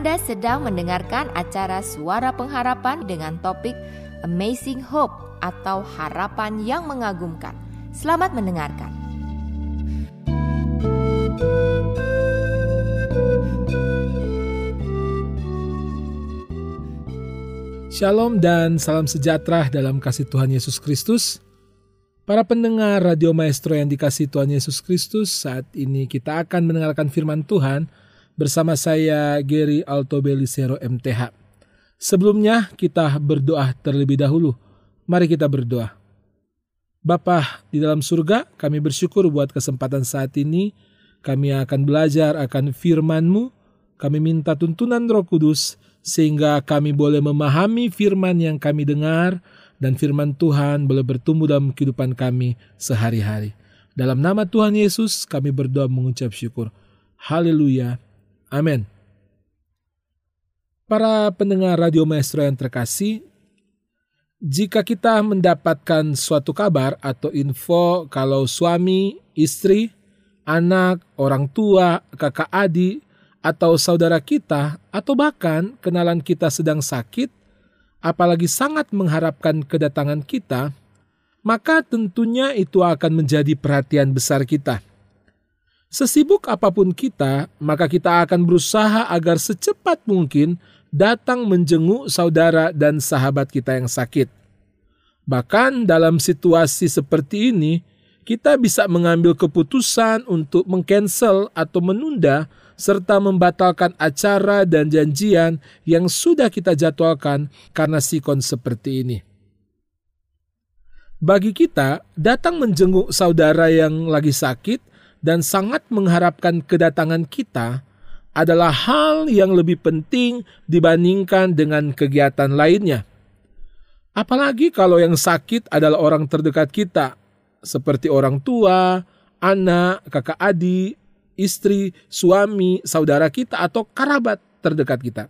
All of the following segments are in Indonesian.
Anda sedang mendengarkan acara Suara Pengharapan dengan topik Amazing Hope atau Harapan yang Mengagumkan. Selamat mendengarkan. Shalom dan salam sejahtera dalam kasih Tuhan Yesus Kristus. Para pendengar Radio Maestro yang dikasih Tuhan Yesus Kristus, saat ini kita akan mendengarkan firman Tuhan bersama saya Gary Alto Belisero MTH. Sebelumnya kita berdoa terlebih dahulu. Mari kita berdoa. Bapa di dalam surga, kami bersyukur buat kesempatan saat ini. Kami akan belajar akan firman-Mu. Kami minta tuntunan Roh Kudus sehingga kami boleh memahami firman yang kami dengar dan firman Tuhan boleh bertumbuh dalam kehidupan kami sehari-hari. Dalam nama Tuhan Yesus kami berdoa mengucap syukur. Haleluya. Amin. Para pendengar Radio Maestro yang terkasih, jika kita mendapatkan suatu kabar atau info kalau suami, istri, anak, orang tua, kakak adik, atau saudara kita, atau bahkan kenalan kita sedang sakit, apalagi sangat mengharapkan kedatangan kita, maka tentunya itu akan menjadi perhatian besar kita. Sesibuk apa pun kita, maka kita akan berusaha agar secepat mungkin datang menjenguk saudara dan sahabat kita yang sakit. Bahkan dalam situasi seperti ini, kita bisa mengambil keputusan untuk mengcancel atau menunda serta membatalkan acara dan janjian yang sudah kita jadwalkan karena sikon seperti ini. Bagi kita, datang menjenguk saudara yang lagi sakit dan sangat mengharapkan kedatangan kita adalah hal yang lebih penting dibandingkan dengan kegiatan lainnya. Apalagi kalau yang sakit adalah orang terdekat kita, seperti orang tua, anak, kakak adik, istri, suami, saudara kita, atau kerabat terdekat kita.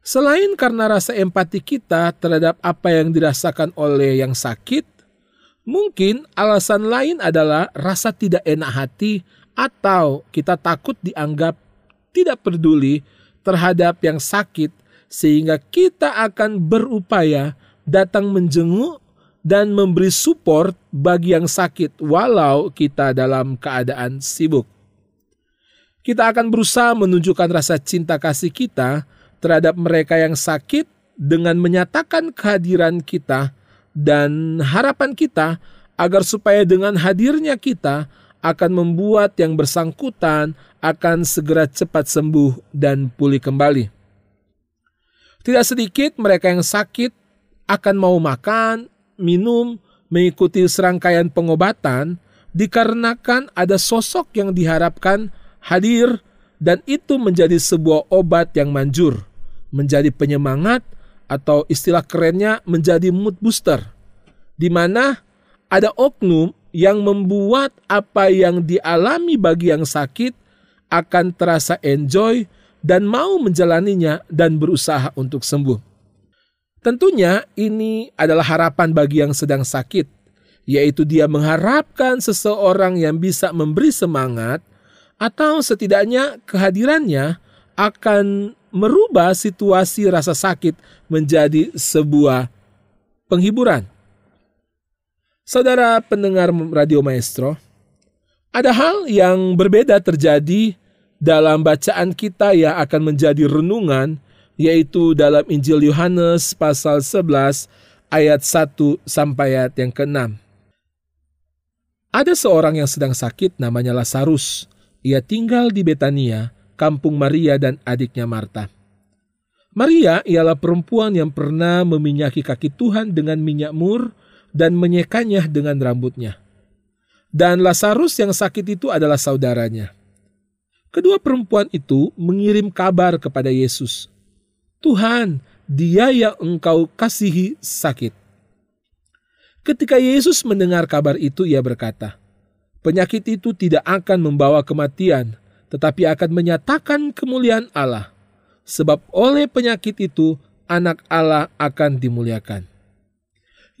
Selain karena rasa empati kita terhadap apa yang dirasakan oleh yang sakit, Mungkin alasan lain adalah rasa tidak enak hati atau kita takut dianggap tidak peduli terhadap yang sakit sehingga kita akan berupaya datang menjenguk dan memberi support bagi yang sakit walau kita dalam keadaan sibuk. Kita akan berusaha menunjukkan rasa cinta kasih kita terhadap mereka yang sakit dengan menyatakan kehadiran kita dan harapan kita agar supaya dengan hadirnya kita akan membuat yang bersangkutan akan segera cepat sembuh dan pulih kembali. Tidak sedikit mereka yang sakit akan mau makan, minum, mengikuti serangkaian pengobatan dikarenakan ada sosok yang diharapkan hadir dan itu menjadi sebuah obat yang manjur, menjadi penyemangat atau istilah kerennya menjadi mood booster, di mana ada oknum yang membuat apa yang dialami bagi yang sakit akan terasa enjoy dan mau menjalaninya dan berusaha untuk sembuh. Tentunya ini adalah harapan bagi yang sedang sakit, yaitu dia mengharapkan seseorang yang bisa memberi semangat atau setidaknya kehadirannya akan merubah situasi rasa sakit menjadi sebuah penghiburan. Saudara pendengar Radio Maestro, ada hal yang berbeda terjadi dalam bacaan kita yang akan menjadi renungan yaitu dalam Injil Yohanes pasal 11 ayat 1 sampai ayat yang ke-6. Ada seorang yang sedang sakit namanya Lazarus. Ia tinggal di Betania kampung Maria dan adiknya Marta. Maria ialah perempuan yang pernah meminyaki kaki Tuhan dengan minyak mur dan menyekanya dengan rambutnya. Dan Lazarus yang sakit itu adalah saudaranya. Kedua perempuan itu mengirim kabar kepada Yesus. Tuhan, dia yang engkau kasihi sakit. Ketika Yesus mendengar kabar itu, ia berkata, Penyakit itu tidak akan membawa kematian, tetapi akan menyatakan kemuliaan Allah. Sebab oleh penyakit itu anak Allah akan dimuliakan.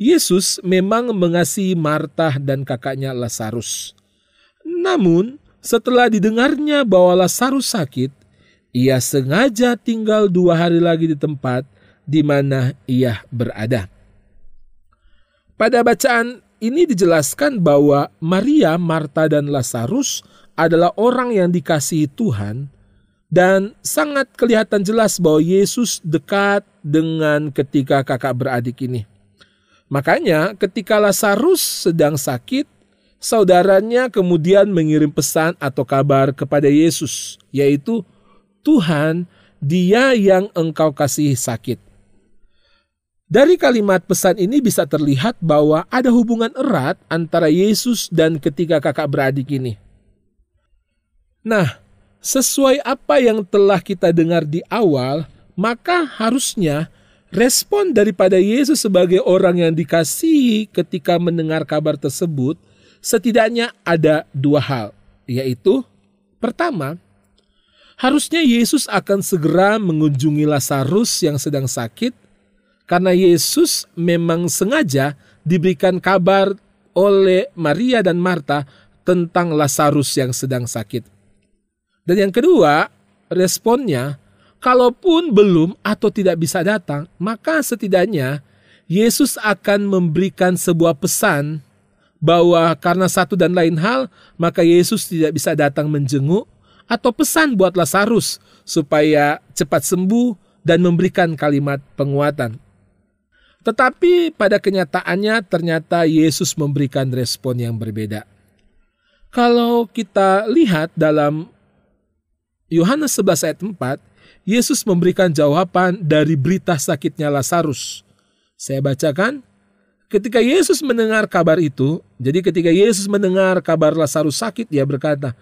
Yesus memang mengasihi Marta dan kakaknya Lazarus. Namun, setelah didengarnya bahwa Lazarus sakit, ia sengaja tinggal dua hari lagi di tempat di mana ia berada. Pada bacaan ini dijelaskan bahwa Maria, Marta, dan Lazarus adalah orang yang dikasihi Tuhan dan sangat kelihatan jelas bahwa Yesus dekat dengan ketika kakak beradik ini. Makanya ketika Lazarus sedang sakit, saudaranya kemudian mengirim pesan atau kabar kepada Yesus, yaitu Tuhan, dia yang engkau kasih sakit. Dari kalimat pesan ini bisa terlihat bahwa ada hubungan erat antara Yesus dan ketiga kakak beradik ini. Nah, sesuai apa yang telah kita dengar di awal, maka harusnya respon daripada Yesus sebagai orang yang dikasihi ketika mendengar kabar tersebut setidaknya ada dua hal, yaitu pertama, harusnya Yesus akan segera mengunjungi Lazarus yang sedang sakit karena Yesus memang sengaja diberikan kabar oleh Maria dan Marta tentang Lazarus yang sedang sakit. Dan yang kedua, responnya, kalaupun belum atau tidak bisa datang, maka setidaknya Yesus akan memberikan sebuah pesan bahwa karena satu dan lain hal, maka Yesus tidak bisa datang menjenguk, atau pesan buat Lazarus supaya cepat sembuh dan memberikan kalimat penguatan. Tetapi pada kenyataannya ternyata Yesus memberikan respon yang berbeda. Kalau kita lihat dalam Yohanes 11 ayat 4, Yesus memberikan jawaban dari berita sakitnya Lazarus. Saya bacakan, ketika Yesus mendengar kabar itu, jadi ketika Yesus mendengar kabar Lazarus sakit, dia berkata,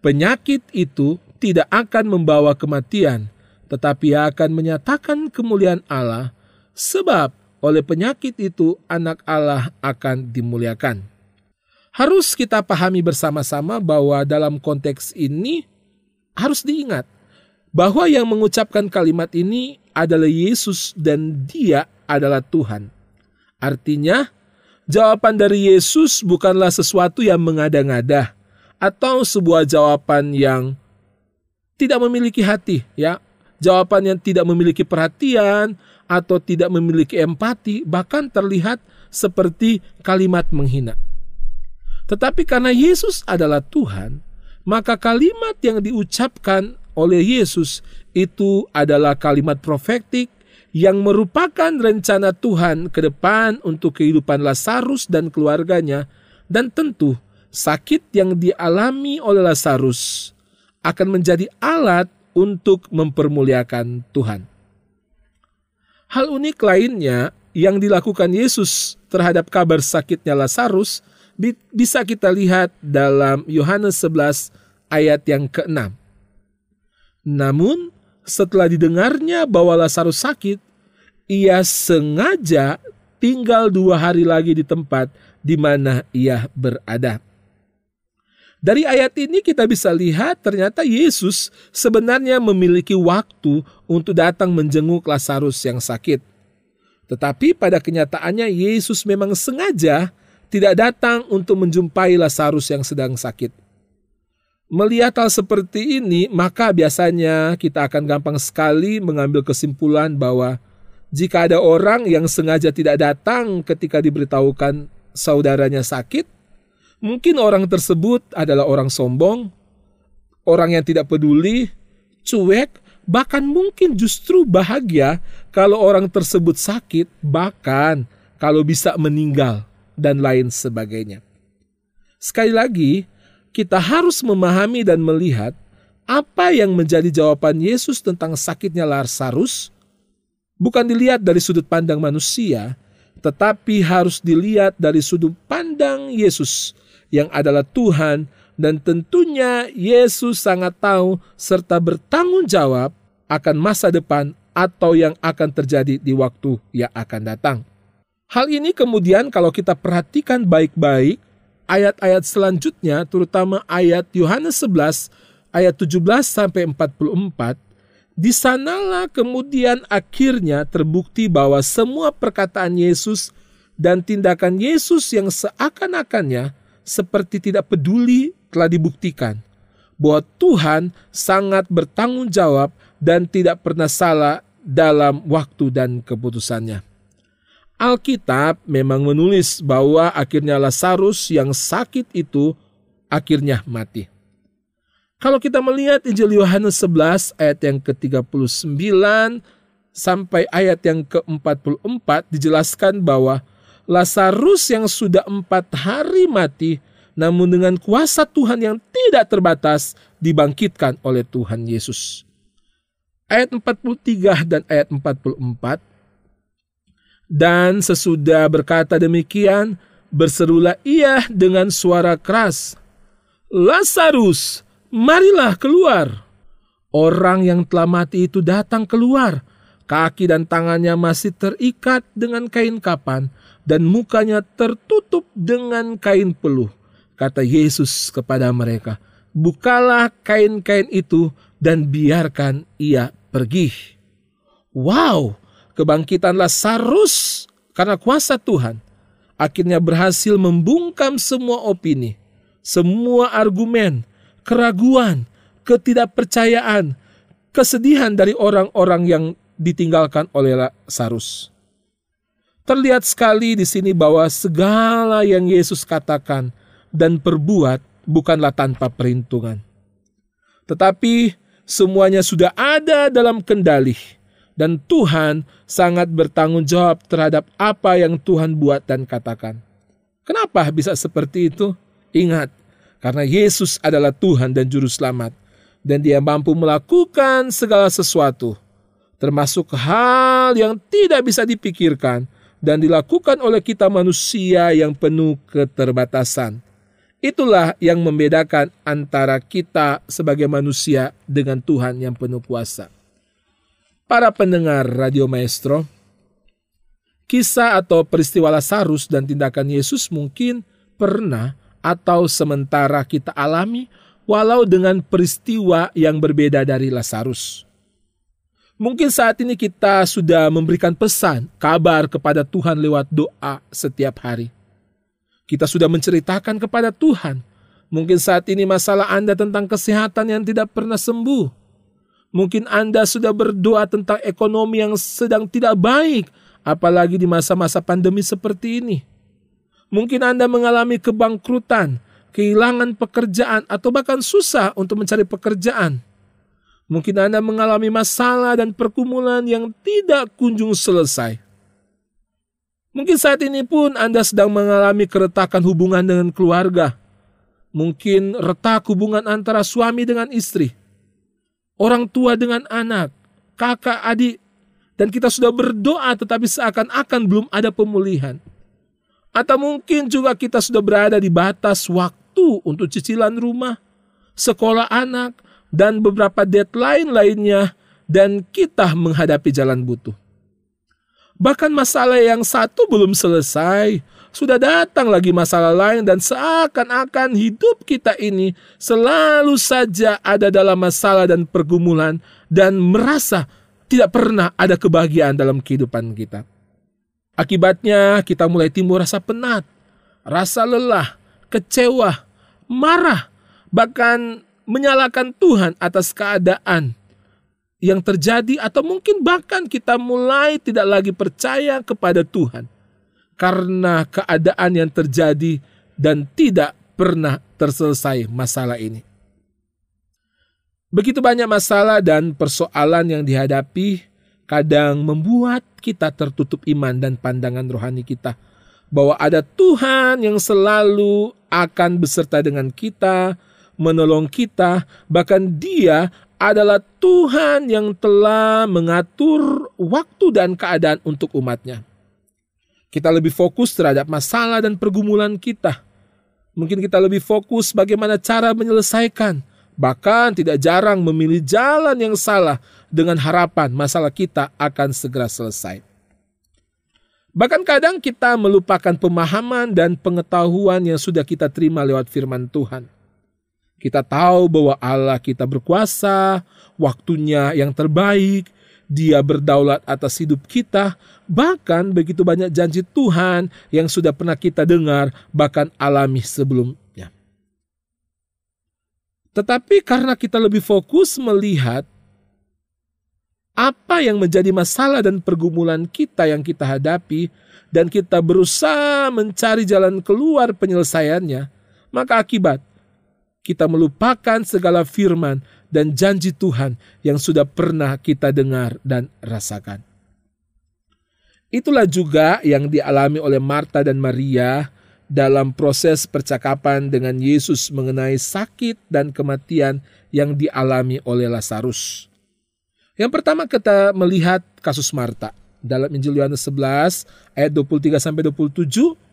penyakit itu tidak akan membawa kematian, tetapi akan menyatakan kemuliaan Allah, sebab oleh penyakit itu anak Allah akan dimuliakan. Harus kita pahami bersama-sama bahwa dalam konteks ini harus diingat bahwa yang mengucapkan kalimat ini adalah Yesus dan dia adalah Tuhan. Artinya, jawaban dari Yesus bukanlah sesuatu yang mengada-ngada atau sebuah jawaban yang tidak memiliki hati, ya. Jawaban yang tidak memiliki perhatian atau tidak memiliki empati, bahkan terlihat seperti kalimat menghina. Tetapi karena Yesus adalah Tuhan, maka kalimat yang diucapkan oleh Yesus itu adalah kalimat profetik yang merupakan rencana Tuhan ke depan untuk kehidupan Lazarus dan keluarganya dan tentu sakit yang dialami oleh Lazarus akan menjadi alat untuk mempermuliakan Tuhan. Hal unik lainnya yang dilakukan Yesus terhadap kabar sakitnya Lazarus bisa kita lihat dalam Yohanes 11 ayat yang ke-6. Namun setelah didengarnya bahwa Lazarus sakit, ia sengaja tinggal dua hari lagi di tempat di mana ia berada. Dari ayat ini kita bisa lihat ternyata Yesus sebenarnya memiliki waktu untuk datang menjenguk Lazarus yang sakit. Tetapi pada kenyataannya Yesus memang sengaja tidak datang untuk menjumpai Lazarus yang sedang sakit. Melihat hal seperti ini, maka biasanya kita akan gampang sekali mengambil kesimpulan bahwa jika ada orang yang sengaja tidak datang ketika diberitahukan saudaranya sakit, Mungkin orang tersebut adalah orang sombong, orang yang tidak peduli, cuek, bahkan mungkin justru bahagia kalau orang tersebut sakit, bahkan kalau bisa meninggal, dan lain sebagainya. Sekali lagi, kita harus memahami dan melihat apa yang menjadi jawaban Yesus tentang sakitnya Lazarus bukan dilihat dari sudut pandang manusia, tetapi harus dilihat dari sudut pandang Yesus yang adalah Tuhan dan tentunya Yesus sangat tahu serta bertanggung jawab akan masa depan atau yang akan terjadi di waktu yang akan datang. Hal ini kemudian kalau kita perhatikan baik-baik ayat-ayat selanjutnya terutama ayat Yohanes 11 ayat 17 sampai 44 di sanalah kemudian akhirnya terbukti bahwa semua perkataan Yesus dan tindakan Yesus yang seakan-akannya seperti tidak peduli telah dibuktikan bahwa Tuhan sangat bertanggung jawab dan tidak pernah salah dalam waktu dan keputusannya. Alkitab memang menulis bahwa akhirnya Lazarus yang sakit itu akhirnya mati. Kalau kita melihat Injil Yohanes 11 ayat yang ke-39 sampai ayat yang ke-44 dijelaskan bahwa Lazarus yang sudah empat hari mati namun dengan kuasa Tuhan yang tidak terbatas dibangkitkan oleh Tuhan Yesus. Ayat 43 dan ayat 44 Dan sesudah berkata demikian, berserulah ia dengan suara keras, Lazarus, marilah keluar. Orang yang telah mati itu datang keluar, kaki dan tangannya masih terikat dengan kain kapan, dan mukanya tertutup dengan kain peluh Kata Yesus kepada mereka, "Bukalah kain-kain itu dan biarkan ia pergi." Wow, kebangkitan Lazarus karena kuasa Tuhan akhirnya berhasil membungkam semua opini, semua argumen, keraguan, ketidakpercayaan, kesedihan dari orang-orang yang ditinggalkan oleh Lazarus. Terlihat sekali di sini bahwa segala yang Yesus katakan dan perbuat bukanlah tanpa perhitungan. Tetapi semuanya sudah ada dalam kendali dan Tuhan sangat bertanggung jawab terhadap apa yang Tuhan buat dan katakan. Kenapa bisa seperti itu? Ingat, karena Yesus adalah Tuhan dan Juru Selamat, dan Dia mampu melakukan segala sesuatu, termasuk hal yang tidak bisa dipikirkan dan dilakukan oleh kita manusia yang penuh keterbatasan. Itulah yang membedakan antara kita sebagai manusia dengan Tuhan yang penuh kuasa. Para pendengar Radio Maestro, kisah atau peristiwa Lazarus dan tindakan Yesus mungkin pernah atau sementara kita alami walau dengan peristiwa yang berbeda dari Lazarus. Mungkin saat ini kita sudah memberikan pesan, kabar kepada Tuhan lewat doa setiap hari kita sudah menceritakan kepada Tuhan. Mungkin saat ini masalah Anda tentang kesehatan yang tidak pernah sembuh. Mungkin Anda sudah berdoa tentang ekonomi yang sedang tidak baik, apalagi di masa-masa pandemi seperti ini. Mungkin Anda mengalami kebangkrutan, kehilangan pekerjaan, atau bahkan susah untuk mencari pekerjaan. Mungkin Anda mengalami masalah dan pergumulan yang tidak kunjung selesai. Mungkin saat ini pun Anda sedang mengalami keretakan hubungan dengan keluarga. Mungkin retak hubungan antara suami dengan istri, orang tua dengan anak, kakak, adik, dan kita sudah berdoa tetapi seakan-akan belum ada pemulihan. Atau mungkin juga kita sudah berada di batas waktu untuk cicilan rumah, sekolah anak, dan beberapa deadline lainnya, dan kita menghadapi jalan butuh. Bahkan masalah yang satu belum selesai, sudah datang lagi masalah lain dan seakan-akan hidup kita ini selalu saja ada dalam masalah dan pergumulan dan merasa tidak pernah ada kebahagiaan dalam kehidupan kita. Akibatnya kita mulai timbul rasa penat, rasa lelah, kecewa, marah, bahkan menyalahkan Tuhan atas keadaan yang terjadi atau mungkin bahkan kita mulai tidak lagi percaya kepada Tuhan karena keadaan yang terjadi dan tidak pernah terselesai masalah ini. Begitu banyak masalah dan persoalan yang dihadapi kadang membuat kita tertutup iman dan pandangan rohani kita bahwa ada Tuhan yang selalu akan beserta dengan kita, menolong kita, bahkan Dia adalah Tuhan yang telah mengatur waktu dan keadaan untuk umatnya. Kita lebih fokus terhadap masalah dan pergumulan kita. Mungkin kita lebih fokus bagaimana cara menyelesaikan. Bahkan tidak jarang memilih jalan yang salah dengan harapan masalah kita akan segera selesai. Bahkan kadang kita melupakan pemahaman dan pengetahuan yang sudah kita terima lewat firman Tuhan. Kita tahu bahwa Allah kita berkuasa, waktunya yang terbaik, dia berdaulat atas hidup kita, bahkan begitu banyak janji Tuhan yang sudah pernah kita dengar, bahkan alami sebelumnya. Tetapi karena kita lebih fokus melihat apa yang menjadi masalah dan pergumulan kita yang kita hadapi, dan kita berusaha mencari jalan keluar penyelesaiannya, maka akibat kita melupakan segala firman dan janji Tuhan yang sudah pernah kita dengar dan rasakan. Itulah juga yang dialami oleh Marta dan Maria dalam proses percakapan dengan Yesus mengenai sakit dan kematian yang dialami oleh Lazarus. Yang pertama kita melihat kasus Marta dalam Injil Yohanes 11 ayat 23 sampai 27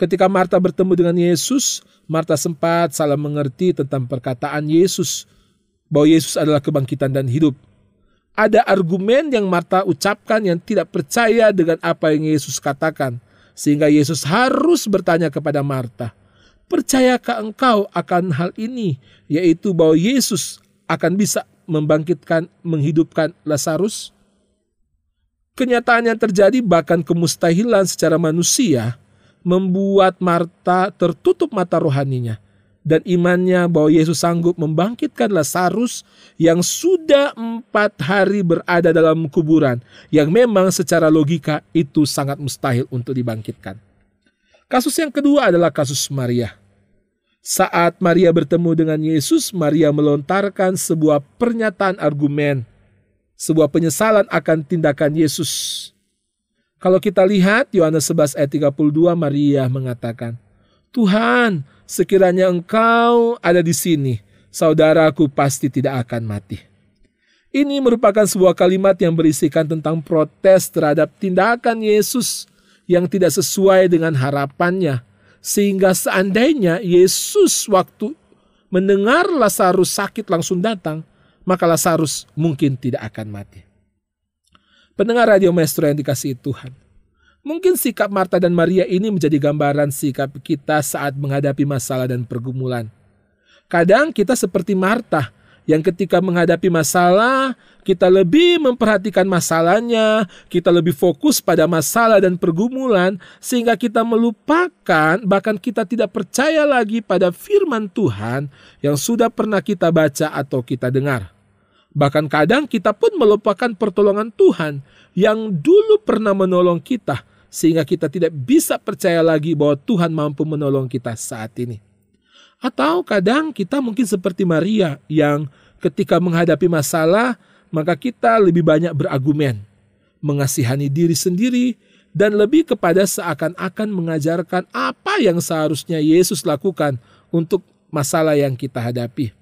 ketika Marta bertemu dengan Yesus, Marta sempat salah mengerti tentang perkataan Yesus bahwa Yesus adalah kebangkitan dan hidup. Ada argumen yang Marta ucapkan yang tidak percaya dengan apa yang Yesus katakan sehingga Yesus harus bertanya kepada Marta, "Percayakah engkau akan hal ini, yaitu bahwa Yesus akan bisa membangkitkan, menghidupkan Lazarus?" Kenyataan yang terjadi bahkan kemustahilan secara manusia membuat Marta tertutup mata rohaninya dan imannya bahwa Yesus sanggup membangkitkan Lazarus yang sudah empat hari berada dalam kuburan yang memang secara logika itu sangat mustahil untuk dibangkitkan. Kasus yang kedua adalah kasus Maria. Saat Maria bertemu dengan Yesus, Maria melontarkan sebuah pernyataan argumen, sebuah penyesalan akan tindakan Yesus. Kalau kita lihat Yohanes 11 ayat 32 Maria mengatakan, Tuhan, sekiranya engkau ada di sini, saudaraku pasti tidak akan mati. Ini merupakan sebuah kalimat yang berisikan tentang protes terhadap tindakan Yesus yang tidak sesuai dengan harapannya. Sehingga seandainya Yesus waktu mendengar Lazarus sakit langsung datang, maka Lazarus mungkin tidak akan mati. Pendengar radio maestro yang dikasihi Tuhan. Mungkin sikap Marta dan Maria ini menjadi gambaran sikap kita saat menghadapi masalah dan pergumulan. Kadang kita seperti Marta yang ketika menghadapi masalah, kita lebih memperhatikan masalahnya, kita lebih fokus pada masalah dan pergumulan, sehingga kita melupakan, bahkan kita tidak percaya lagi pada firman Tuhan yang sudah pernah kita baca atau kita dengar. Bahkan kadang kita pun melupakan pertolongan Tuhan yang dulu pernah menolong kita, sehingga kita tidak bisa percaya lagi bahwa Tuhan mampu menolong kita saat ini. Atau kadang kita mungkin seperti Maria yang ketika menghadapi masalah, maka kita lebih banyak berargumen, mengasihani diri sendiri, dan lebih kepada seakan-akan mengajarkan apa yang seharusnya Yesus lakukan untuk masalah yang kita hadapi.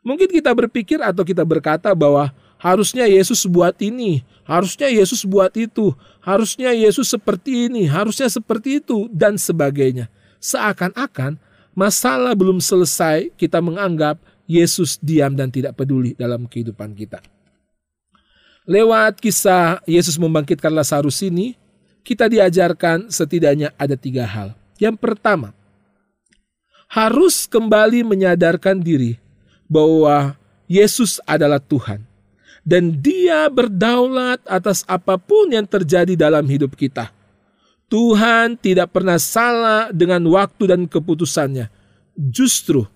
Mungkin kita berpikir atau kita berkata bahwa harusnya Yesus buat ini, harusnya Yesus buat itu, harusnya Yesus seperti ini, harusnya seperti itu, dan sebagainya. Seakan-akan masalah belum selesai, kita menganggap Yesus diam dan tidak peduli dalam kehidupan kita. Lewat kisah Yesus membangkitkan Lazarus ini, kita diajarkan setidaknya ada tiga hal. Yang pertama, harus kembali menyadarkan diri bahwa Yesus adalah Tuhan dan Dia berdaulat atas apa pun yang terjadi dalam hidup kita. Tuhan tidak pernah salah dengan waktu dan keputusannya. Justru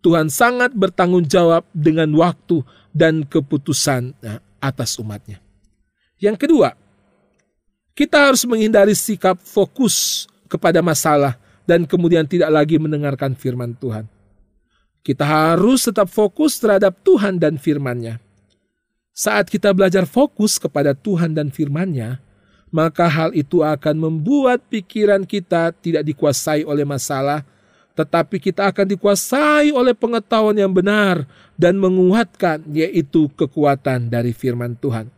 Tuhan sangat bertanggung jawab dengan waktu dan keputusan atas umatnya. Yang kedua, kita harus menghindari sikap fokus kepada masalah dan kemudian tidak lagi mendengarkan firman Tuhan. Kita harus tetap fokus terhadap Tuhan dan firman-Nya. Saat kita belajar fokus kepada Tuhan dan firman-Nya, maka hal itu akan membuat pikiran kita tidak dikuasai oleh masalah, tetapi kita akan dikuasai oleh pengetahuan yang benar dan menguatkan, yaitu kekuatan dari firman Tuhan.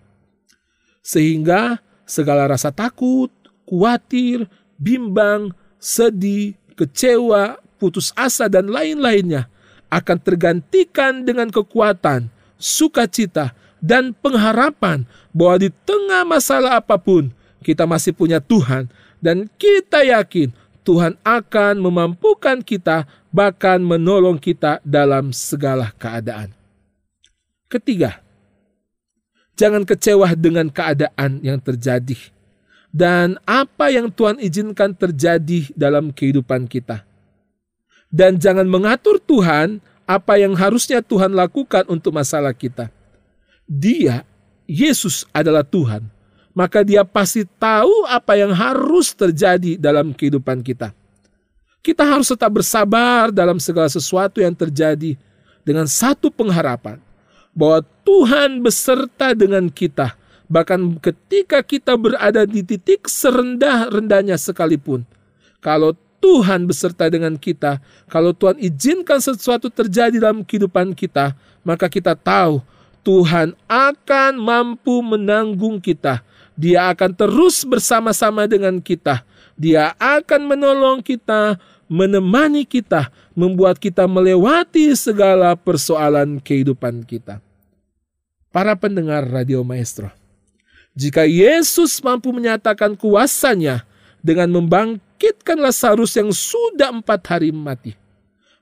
Sehingga segala rasa takut, khawatir, bimbang, sedih, kecewa, putus asa, dan lain-lainnya akan tergantikan dengan kekuatan, sukacita, dan pengharapan bahwa di tengah masalah apa pun kita masih punya Tuhan dan kita yakin Tuhan akan memampukan kita bahkan menolong kita dalam segala keadaan. Ketiga, jangan kecewa dengan keadaan yang terjadi dan apa yang Tuhan izinkan terjadi dalam kehidupan kita. Dan jangan mengatur Tuhan apa yang harusnya Tuhan lakukan untuk masalah kita. Dia, Yesus adalah Tuhan, maka dia pasti tahu apa yang harus terjadi dalam kehidupan kita. Kita harus tetap bersabar dalam segala sesuatu yang terjadi dengan satu pengharapan bahwa Tuhan beserta dengan kita, bahkan ketika kita berada di titik serendah-rendahnya sekalipun. Kalau Tuhan beserta dengan kita, kalau Tuhan izinkan sesuatu terjadi dalam kehidupan kita, maka kita tahu Tuhan akan mampu menanggung kita. Dia akan terus bersama-sama dengan kita. Dia akan menolong kita, menemani kita, membuat kita melewati segala persoalan kehidupan kita. Para pendengar Radio Maestro, jika Yesus mampu menyatakan kuasanya dengan membangkitkan membangkitkan Lazarus yang sudah empat hari mati.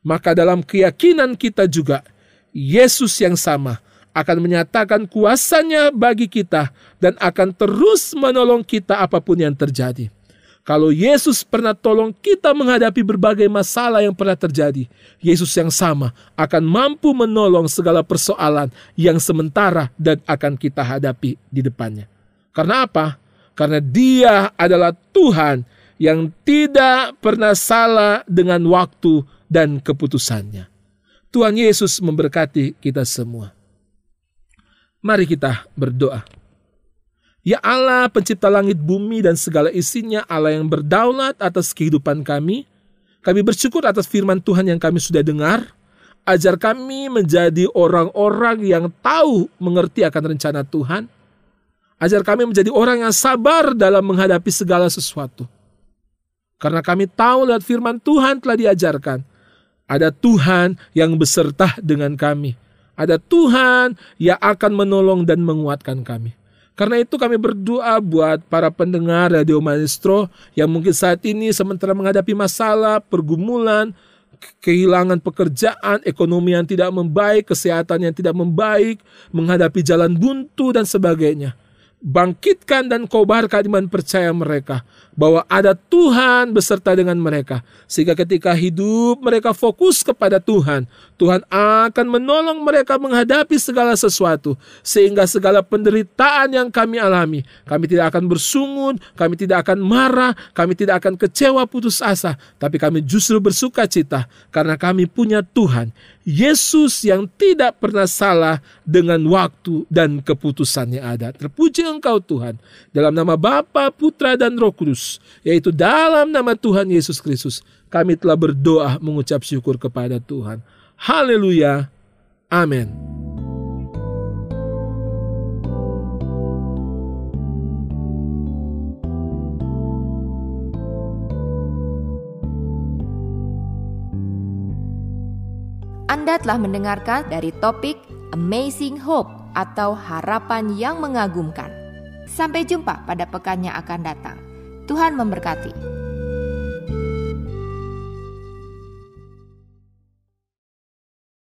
Maka dalam keyakinan kita juga, Yesus yang sama akan menyatakan kuasanya bagi kita dan akan terus menolong kita apa pun yang terjadi. Kalau Yesus pernah tolong kita menghadapi berbagai masalah yang pernah terjadi, Yesus yang sama akan mampu menolong segala persoalan yang sementara dan akan kita hadapi di depannya. Karena apa? Karena Dia adalah Tuhan yang tidak pernah salah dengan waktu dan keputusannya. Tuhan Yesus memberkati kita semua. Mari kita berdoa. Ya Allah, pencipta langit bumi dan segala isinya, Allah yang berdaulat atas kehidupan kami. Kami bersyukur atas firman Tuhan yang kami sudah dengar. Ajar kami menjadi orang-orang yang tahu mengerti akan rencana Tuhan. Ajar kami menjadi orang yang sabar dalam menghadapi segala sesuatu karena kami tahu lewat firman Tuhan telah diajarkan. Ada Tuhan yang beserta dengan kami. Ada Tuhan yang akan menolong dan menguatkan kami. Karena itu kami berdoa buat para pendengar Radio Maestro yang mungkin saat ini sementara menghadapi masalah, pergumulan, kehilangan pekerjaan, ekonomi yang tidak membaik, kesehatan yang tidak membaik, menghadapi jalan buntu dan sebagainya bangkitkan dan kobarkan iman percaya mereka bahwa ada Tuhan beserta dengan mereka. Sehingga ketika hidup mereka fokus kepada Tuhan Tuhan akan menolong mereka menghadapi segala sesuatu. Sehingga segala penderitaan yang kami alami kami tidak akan bersungut kami tidak akan marah kami tidak akan kecewa putus asa. Tapi kami justru bersuka cita karena kami punya Tuhan Yesus yang tidak pernah salah dengan waktu dan keputusannya ada. Terpuji engkau Tuhan. Dalam nama Bapa, Putra, dan Roh Kudus. Yaitu dalam nama Tuhan Yesus Kristus. Kami telah berdoa mengucap syukur kepada Tuhan. Haleluya. Amin. Anda telah mendengarkan dari topik Amazing Hope atau harapan yang mengagumkan. Sampai jumpa pada pekan yang akan datang. Tuhan memberkati.